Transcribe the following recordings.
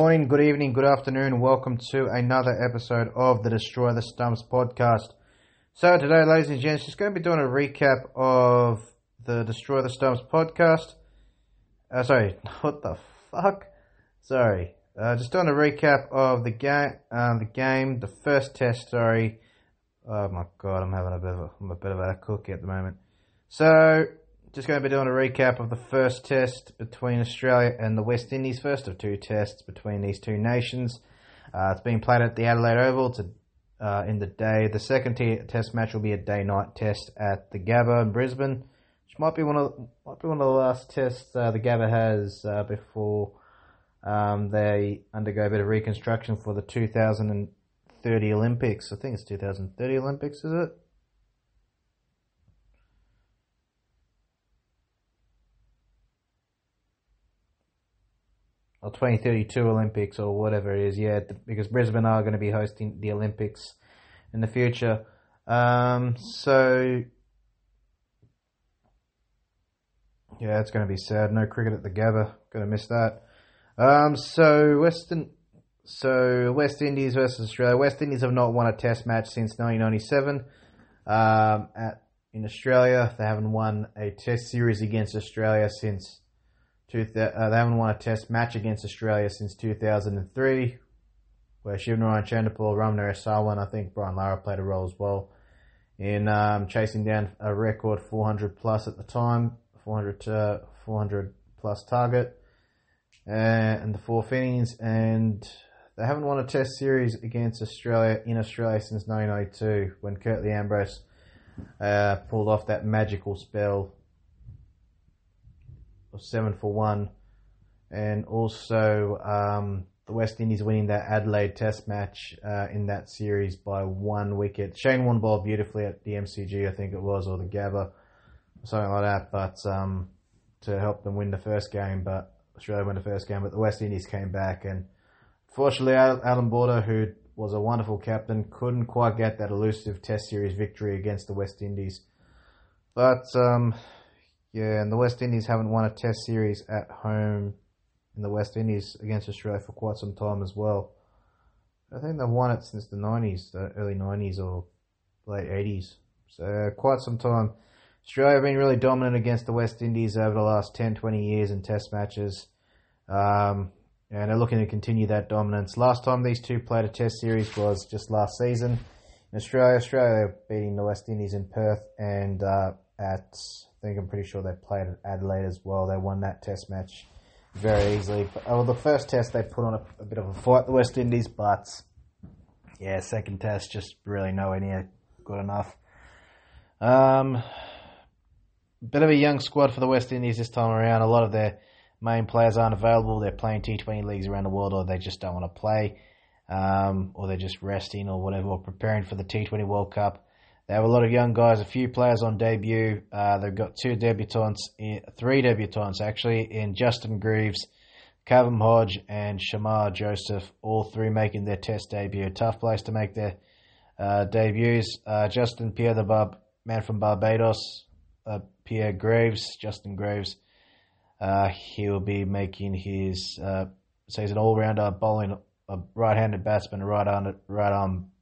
morning, good evening, good afternoon. Welcome to another episode of the Destroy the Stumps podcast. So today, ladies and gents, just going to be doing a recap of the Destroy the Stumps podcast. Uh, sorry, what the fuck? Sorry, uh, just doing a recap of the game. Um, the game, the first test. Sorry. Oh my god, I'm having a bit of a, I'm a bit of a cookie at the moment. So just going to be doing a recap of the first test between Australia and the West Indies, first of two tests between these two nations. Uh, it's being played at the Adelaide Oval to, uh, in the day. The second t- test match will be a day-night test at the Gabba in Brisbane, which might be one of might be one of the last tests uh, the Gabba has uh, before um, they undergo a bit of reconstruction for the 2030 Olympics. I think it's 2030 Olympics, is it? Or 2032 Olympics or whatever it is. Yeah, because Brisbane are going to be hosting the Olympics in the future. Um, so yeah, it's going to be sad. No cricket at the Gabba. Going to miss that. Um, so Western, so West Indies versus Australia. West Indies have not won a Test match since 1997. Um, at in Australia, they haven't won a Test series against Australia since Two uh, they haven't won a Test match against Australia since 2003, where Shivnarine Chanderpaul, Ramnaresh Sarwan, I think Brian Lara played a role as well in um, chasing down a record 400 plus at the time, 400 to 400 plus target, uh, and the four innings, and they haven't won a Test series against Australia in Australia since 1992 when Curtly Ambrose uh, pulled off that magical spell of seven for one, and also um, the West Indies winning that Adelaide Test match uh, in that series by one wicket. Shane Warne ball beautifully at the MCG, I think it was, or the Gabba, something like that, but um, to help them win the first game. But Australia won the first game, but the West Indies came back, and fortunately, Allan Border, who was a wonderful captain, couldn't quite get that elusive Test series victory against the West Indies. But um, yeah, and the West Indies haven't won a Test series at home in the West Indies against Australia for quite some time as well. I think they've won it since the 90s, the early 90s or late 80s. So quite some time. Australia have been really dominant against the West Indies over the last 10, 20 years in Test matches. Um, and they're looking to continue that dominance. Last time these two played a Test series was just last season in Australia. Australia beating the West Indies in Perth and uh, at think I'm pretty sure they played at Adelaide as well. They won that Test match very easily. But, well, the first Test they put on a, a, bit of a fight, the West Indies, but yeah, second Test just really nowhere near good enough. Um, bit of a young squad for the West Indies this time around. A lot of their main players aren't available. They're playing T20 leagues around the world, or they just don't want to play, um, or they're just resting or whatever, or preparing for the T20 World Cup. They have a lot of young guys, a few players on debut. Uh, they've got two debutants, three debutants actually, in Justin Greaves, Kavem Hodge, and Shamar Joseph, all three making their test debut. Tough place to make their uh, debuts. Uh, Justin Pierre, the Bar- man from Barbados, uh, Pierre Graves, Justin Graves, uh, he'll be making his, uh, so he's an all rounder, bowling a right handed batsman, right arm, right arm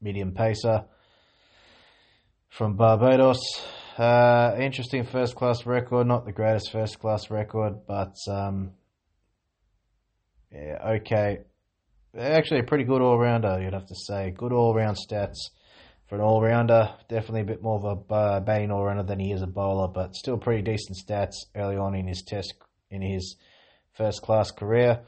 medium pacer from Barbados. Uh, interesting first class record, not the greatest first class record, but um, yeah, okay. Actually, a pretty good all rounder, you'd have to say. Good all round stats for an all rounder. Definitely a bit more of a batting all rounder than he is a bowler, but still pretty decent stats early on in his test in his first class career.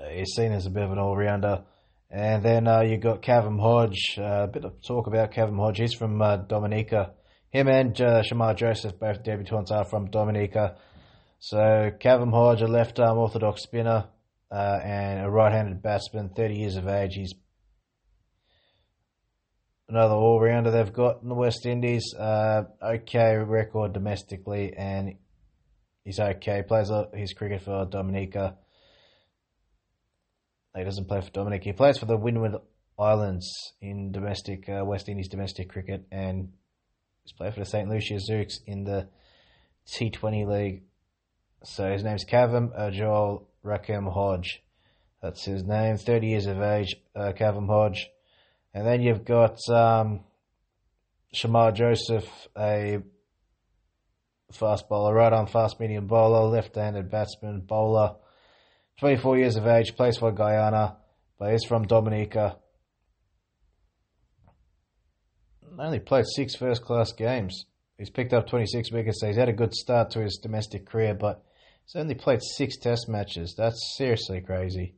Uh, he's seen as a bit of an all rounder. And then uh, you got Kavem Hodge. Uh, a bit of talk about Kavem Hodge. He's from uh, Dominica. Him and uh, Shamar Joseph, both debutants, are from Dominica. So Kavem Hodge, a left arm orthodox spinner uh, and a right handed batsman, 30 years of age. He's another all rounder they've got in the West Indies. Uh, okay record domestically, and he's okay. Plays his cricket for Dominica. He doesn't play for Dominic. He plays for the Windward Islands in domestic uh, West Indies domestic cricket, and he's played for the St Lucia Zouks in the T20 league. So his name's Kavem Ajol Raheem Hodge. That's his name. 30 years of age, uh, Hodge. And then you've got um, Shamar Joseph, a fast bowler, right arm fast medium bowler, left handed batsman, bowler. 24 years of age, plays for Guyana, but he's from Dominica. Only played six first class games. He's picked up 26 wickets, so he's had a good start to his domestic career, but he's only played six test matches. That's seriously crazy.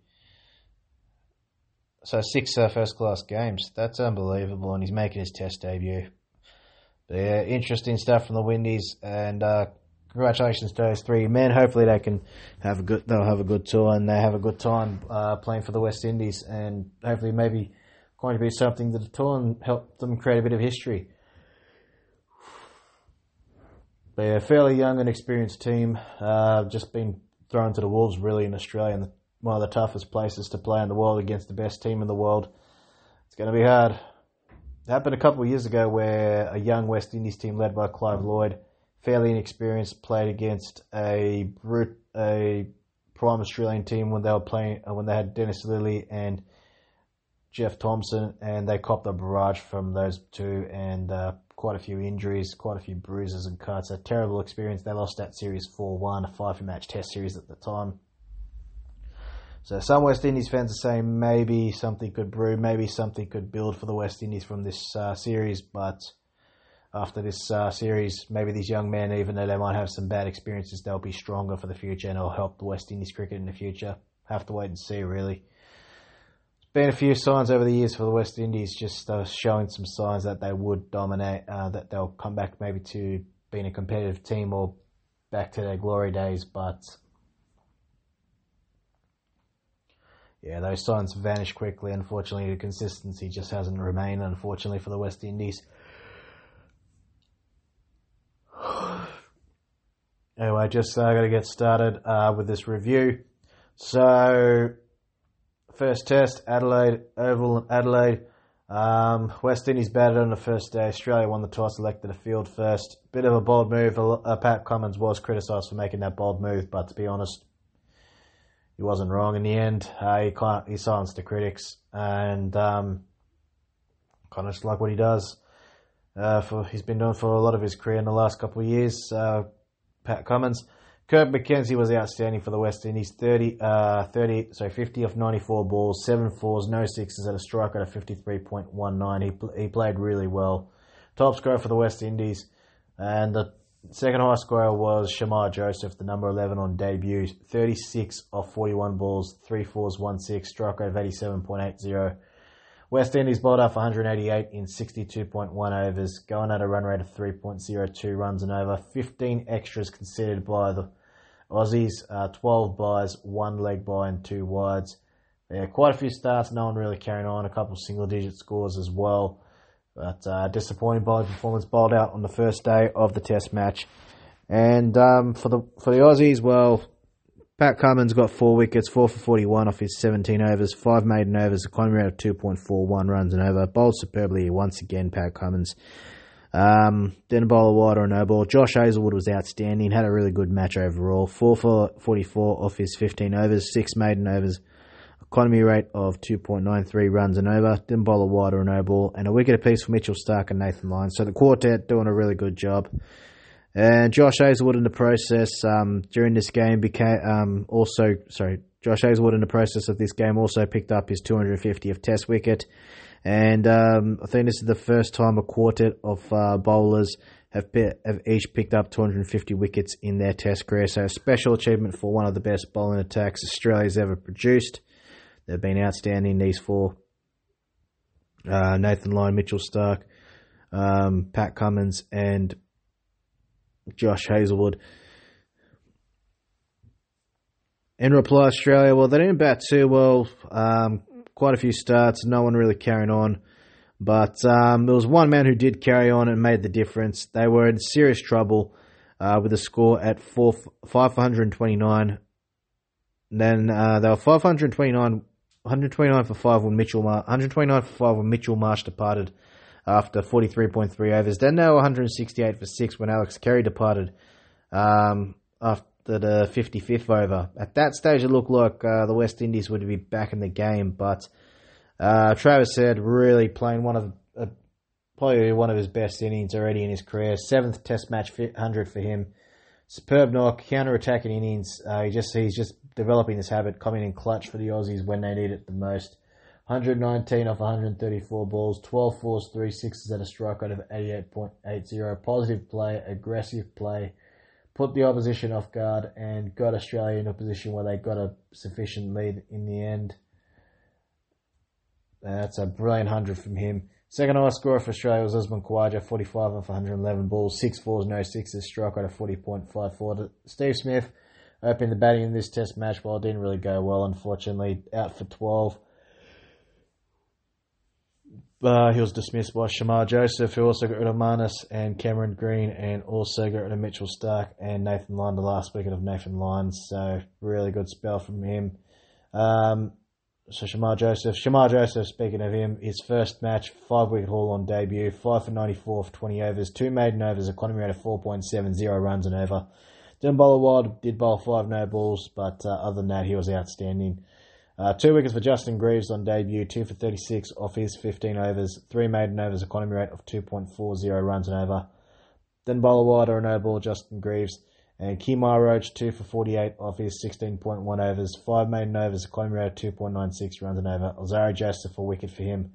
So six uh, first class games. That's unbelievable, and he's making his test debut. But yeah, interesting stuff from the Windies, and uh, congratulations to those three men. Hopefully they can have a good. They'll have a good tour, and they have a good time uh, playing for the West Indies, and hopefully maybe contribute something to the tour and help them create a bit of history. They're a fairly young and experienced team. Uh, just been thrown to the wolves really in Australia, and one of the toughest places to play in the world against the best team in the world. It's going to be hard. It happened a couple of years ago where a young West Indies team led by Clive Lloyd, fairly inexperienced, played against a brute, a prime Australian team when they were playing uh, when they had Dennis Lillee and Jeff Thomson, and they copped a barrage from those two, and uh, quite a few injuries, quite a few bruises and cuts. A terrible experience. They lost that series 4 1, a five match test series at the time. So some West Indies fans are saying maybe something could brew, maybe something could build for the West Indies from this uh, series, but after this uh, series, maybe these young men, even though they might have some bad experiences, they'll be stronger for the future and it'll help the West Indies cricket in the future. Have to wait and see, really There's been a few signs over the years for the West Indies, just uh, showing some signs that they would dominate, uh, that they'll come back maybe to being a competitive team or back to their glory days. But yeah, those signs vanish quickly. Unfortunately, the consistency just hasn't remained. Unfortunately for the West Indies. Anyway, just uh, got to get started uh, with this review. So First test, Adelaide, Oval Adelaide. Um, West Indies batted on the first day. Australia won the toss, elected a field first. Bit of a bold move. Uh, Pat Cummins was criticised for making that bold move, but to be honest, he wasn't wrong in the end. Uh, he, he silenced the critics and um, kind of just like what he does. Uh, for he's been doing for a lot of his career in the last couple of years. Uh, Pat Cummins. Kirk McKenzie was outstanding for the West Indies. 30, uh, 30, sorry, 50 of 94 balls, 7 fours, no sixes at a strike rate of 53.19. He, he played really well. Top scorer for the West Indies. And the second highest scorer was Shamar Joseph, the number 11 on debut. 36 of 41 balls, 3 fours, 1 6, strike rate of 87.80. West Indies bowled up 188 in 62.1 overs, going at a run rate of 3.02 runs and over. 15 extras conceded by the Aussies, uh, 12 byes, one leg by and two wides. Yeah, quite a few starts, no one really carrying on, a couple of single digit scores as well. But uh, disappointing bowling performance bowled out on the first day of the test match. And um, for the for the Aussies, well, Pat Cummins got four wickets, four for 41 off his 17 overs, five maiden overs, a economy rate of 2.41 runs and over. Bowled superbly once again, Pat Cummins. Um, then a bowler wide or no ball. Josh Hazlewood was outstanding, had a really good match overall. 4 for 44 off his 15 overs, 6 maiden overs, economy rate of 2.93 runs and over. Then bowler wide or no ball, and a wicket apiece for Mitchell Starc and Nathan Lyon. So the quartet doing a really good job. And Josh Hazlewood in the process um, during this game became um, also sorry. Josh Hazlewood in the process of this game also picked up his 250th Test wicket. And um, I think this is the first time a quartet of uh, bowlers have, have each picked up 250 wickets in their Test career. So a special achievement for one of the best bowling attacks Australia's ever produced. They've been outstanding, these four. Uh, Nathan Lyon, Mitchell Starc, um, Pat Cummins, and Josh Hazlewood. In reply, Australia, well, they didn't bat too well. Um, quite a few starts, no one really carrying on. But um, there was one man who did carry on and made the difference. They were in serious trouble uh, with a score at four, 529. then uh, they were 529, 129 for 5 when Mitchell, 129 for 5 when Mitchell Marsh departed after 43.3 overs. Were 168 for 6 when Alex Carey departed um, after the 55th over. At that stage, it looked like uh, the West Indies would be back in the game, but uh, Travis Head really playing one of uh, probably one of his best innings already in his career. Seventh Test match hundred for him. Superb knock, counter attacking innings. Uh, he just he's just developing this habit, coming in clutch for the Aussies when they need it the most. 119 off 134 balls, 12 fours, 3 sixes at a strikeout of 88.80. Positive play, aggressive play, put the opposition off guard, and got Australia in a position where they got a sufficient lead in the end. That's a brilliant 100 from him. Second highest scorer for Australia was Usman Khawaja, 45 off 111 balls, 6 fours, no sixes, strikeout of 40.54. Steve Smith opened the batting in this test match, well, it didn't really go well, unfortunately. Out for 12. Uh, he was dismissed by Shamar Joseph, who also got rid of Marnus and Cameron Green, and also got rid of Mitchell Starc and Nathan Lyon, the last wicket of Nathan Lyon. So, really good spell from him. Um, so Shamar Joseph. Shamar Joseph, speaking of him, his first match, five wicket haul on debut, five for 94 for 20 overs, two maiden overs, economy rate of 4.70 runs an over. Didn't bowl a wild, did bowl five no balls, but uh, other than that, he was outstanding. Uh, two wickets for Justin Greaves on debut, two for 36 off his 15 overs, three maiden overs, economy rate of 2.40 runs an over. Then bowler wide or no ball, Justin Greaves. And Kemar Roach, two for 48 off his 16.1 overs, five maiden overs, economy rate of 2.96 runs an over. Alzarri Joseph, a wicket for him.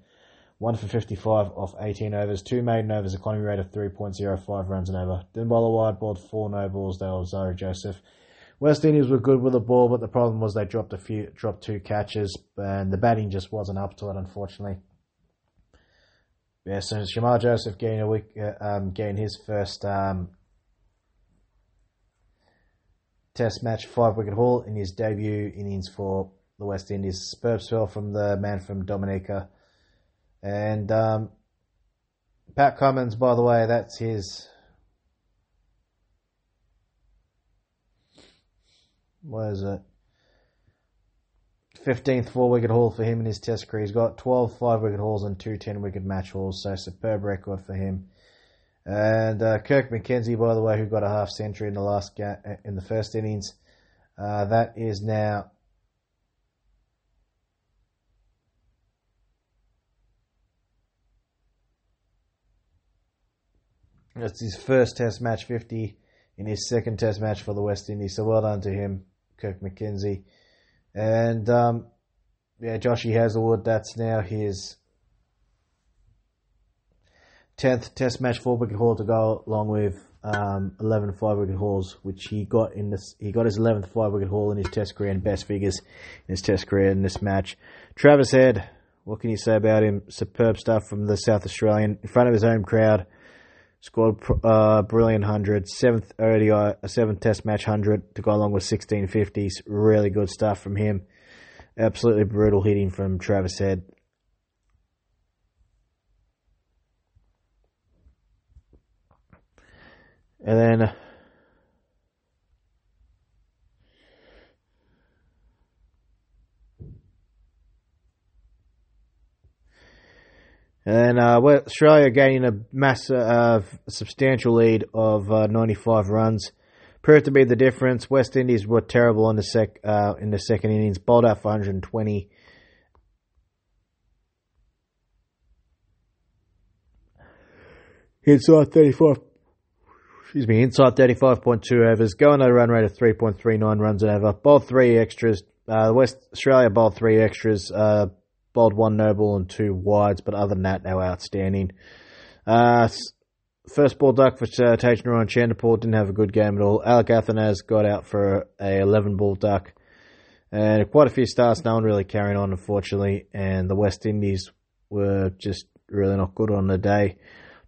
One for 55 off 18 overs, two maiden overs, economy rate of 3.05 runs an over. Then bowler wide, bowled four no balls, though, Alzarri Joseph. West Indies were good with the ball, but the problem was they dropped a few, dropped two catches, and the batting just wasn't up to it, unfortunately. Yeah, so Shamar Joseph getting a week, uh, um, getting his first um, Test match, five wicket haul in his debut innings for the West Indies. Superb spell from the man from Dominica, and um, Pat Cummins, by the way, that's his what is it? 15th four wicket haul for him in his test career. He's got 12 five wicket hauls and two 10 wicket match hauls, so superb record for him. And uh, Kirk McKenzie, by the way, who got a half century in the last ga- in the first innings, uh, that is now That's his first Test match 50 in his second Test match for the West Indies. So well done to him. Kirk McKenzie. And um, yeah, Joshy Hazlewood, that's now his 10th Test match four wicket haul to go along with um, 11 five wicket hauls, which he got in this. He got his 11th five wicket haul in his Test career and best figures in his Test career in this match. Travis Head, what can you say about him? Superb stuff from the South Australian in front of his home crowd scored uh, brilliant hundred, seventh ODI, a seventh Test match hundred to go along with sixteen fifties. Really good stuff from him. Absolutely brutal hitting from Travis Head. And then And uh, Australia gaining a massive, uh, substantial lead of uh, 95 runs. Proved to be the difference. West Indies were terrible in the sec uh, in the second innings, bowled out for 120. Inside 35, excuse me, inside 35.2 overs, going at a run rate of 3.39 runs an over. Bowled three extras. Uh, West Australia bowled three extras. Uh, bowled one noble and two wides, but other than that, they were outstanding. Uh, first ball duck for uh, Tagenarine Chanderpaul didn't have a good game at all. Alick Athanaze got out for a 11 ball duck. And quite a few starts, no one really carrying on, unfortunately. And the West Indies were just really not good on the day.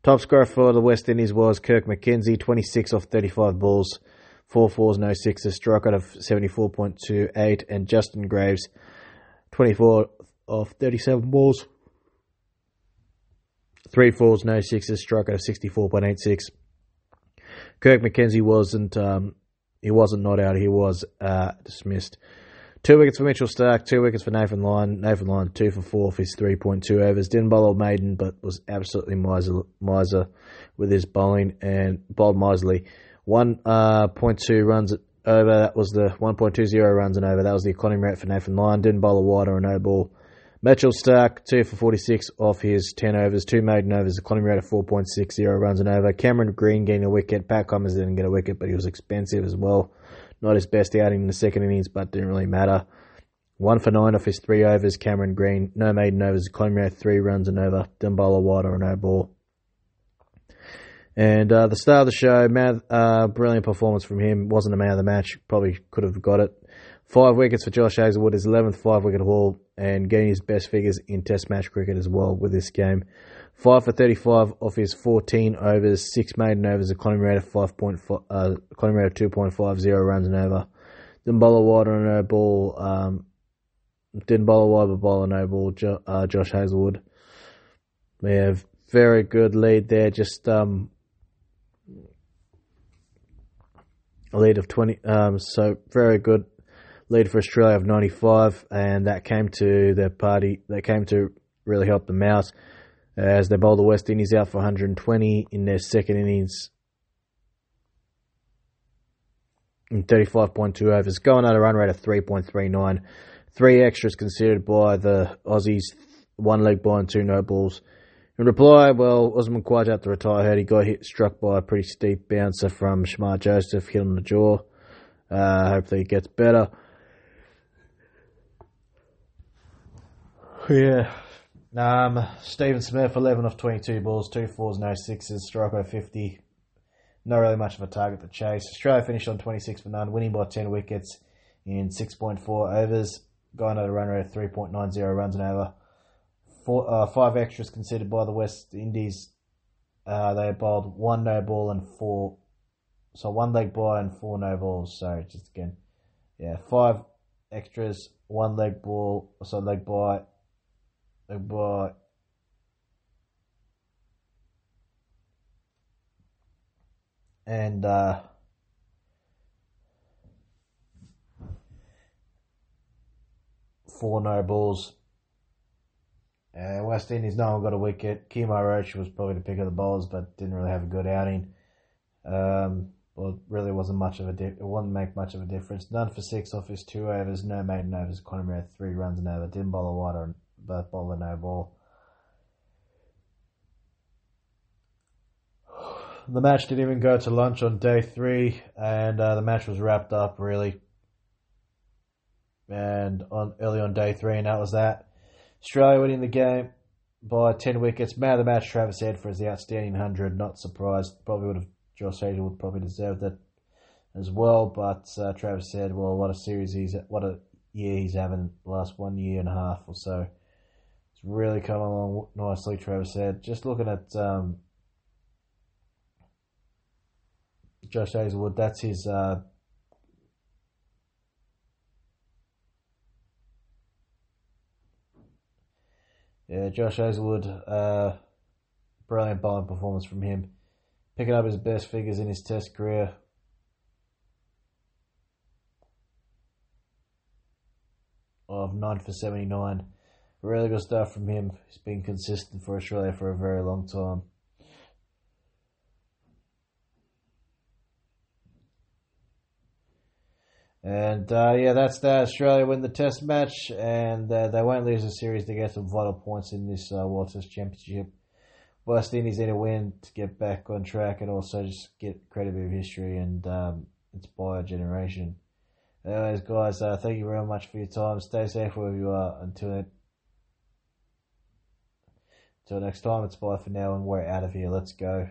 Top scorer for the West Indies was Kirk McKenzie, 26 off 35 balls, 4 fours, no sixes, strikeout of 74.28, and Justin Graves, 24 of 37 balls. Three fours, no sixes, out of 64.86. Kirk McKenzie wasn't, um, he wasn't not out, he was uh, dismissed. Two wickets for Mitchell Starc, two wickets for Nathan Lyon. Nathan Lyon, two for four for his 3.2 overs. Didn't bowl old maiden, but was absolutely miser, miser with his bowling and bowled miserly. 1.2 uh, runs over. That was the 1.20 runs and over. That was the economy rate for Nathan Lyon. Didn't bowl a wide or a no ball. Mitchell Starc, 2 for 46 off his 10 overs, 2 maiden overs, economy rate of 4.60 runs and over. Cameron Green getting a wicket. Pat Cummins didn't get a wicket, but he was expensive as well. Not his best outing in the second innings, but didn't really matter. 1 for 9 off his 3 overs, Cameron Green. No maiden overs, economy rate 3 runs and over. Didn't bowl a wide or no ball. And uh, the star of the show, man, uh, brilliant performance from him. Wasn't a man of the match. Probably could have got it. Five wickets for Josh Hazlewood, his 11th five wicket haul, and getting his best figures in Test match cricket as well with this game. Five for 35 off his 14 overs, six maiden overs, economy rate of 5.5, uh, economy rate of 2.50 runs and over. Didn't bowl a no ball. Um, a wide but bowl a no ball. Jo- uh, Josh Hazlewood. Yeah, very good lead there. Just um, a lead of 20. Um, so very good lead for Australia of 95, and that came to the party. That came to really help them out as they bowled the West Indies out for 120 in their second innings in 35.2 overs, going at a run rate of 3.39. Three extras considered by the Aussies, one leg by and two no balls. In reply, well, Usman Khawaja had to retire hurt. He got hit, struck by a pretty steep bouncer from Shamar Joseph, hit on the jaw. Uh, hopefully it gets better. Yeah. Um, Stephen Smith, 11 off 22 balls, two fours, no sixes, strike by 50. Not really much of a target to chase. Australia finished on 26 for none, winning by 10 wickets in 6.4 overs, going at a run rate of 3.90 runs an over. Four, uh, five extras considered by the West Indies. Uh, they bowled one no ball and four, so one leg ball and four no balls. Sorry, just again, yeah, five extras, one leg ball, so leg by, by, and uh, four no balls. Uh, West Indies, no one got a wicket. Kemar Roach was probably the pick of the bowlers, but didn't really have a good outing. Um, well, really wasn't much of a di- it wouldn't make much of a difference. None for six off his two overs, no maiden overs. Had three runs and over. Didn't bowl a wide on both bowl and no ball. The match didn't even go to lunch on day three, and uh, the match was wrapped up really. And on early on day three, and that was that. Australia winning the game by 10 wickets. Man of the match, Travis Head for his outstanding 100. Not surprised. Probably would have, Josh Hazlewood probably deserved it as well. But uh, Travis Head, well, what a series he's, what a year he's having the last one year and a half or so. Really coming along nicely, Travis Head. Just looking at um, Josh Hazlewood, that's his uh, Yeah, Josh Hazlewood, uh, brilliant bowling performance from him. Picking up his best figures in his test career. Of 9 for 79. Really good stuff from him. He's been consistent for Australia for a very long time. And uh, yeah, that's that. Australia win the Test match, and uh, they won't lose the series to get some vital points in this uh, World Test Championship. West Indies need a win to get back on track, and also just get credit of history and um, inspire a generation. Anyways, guys, uh, thank you very much for your time. Stay safe wherever you are. Until until next time, it's bye for now, and we're out of here. Let's go.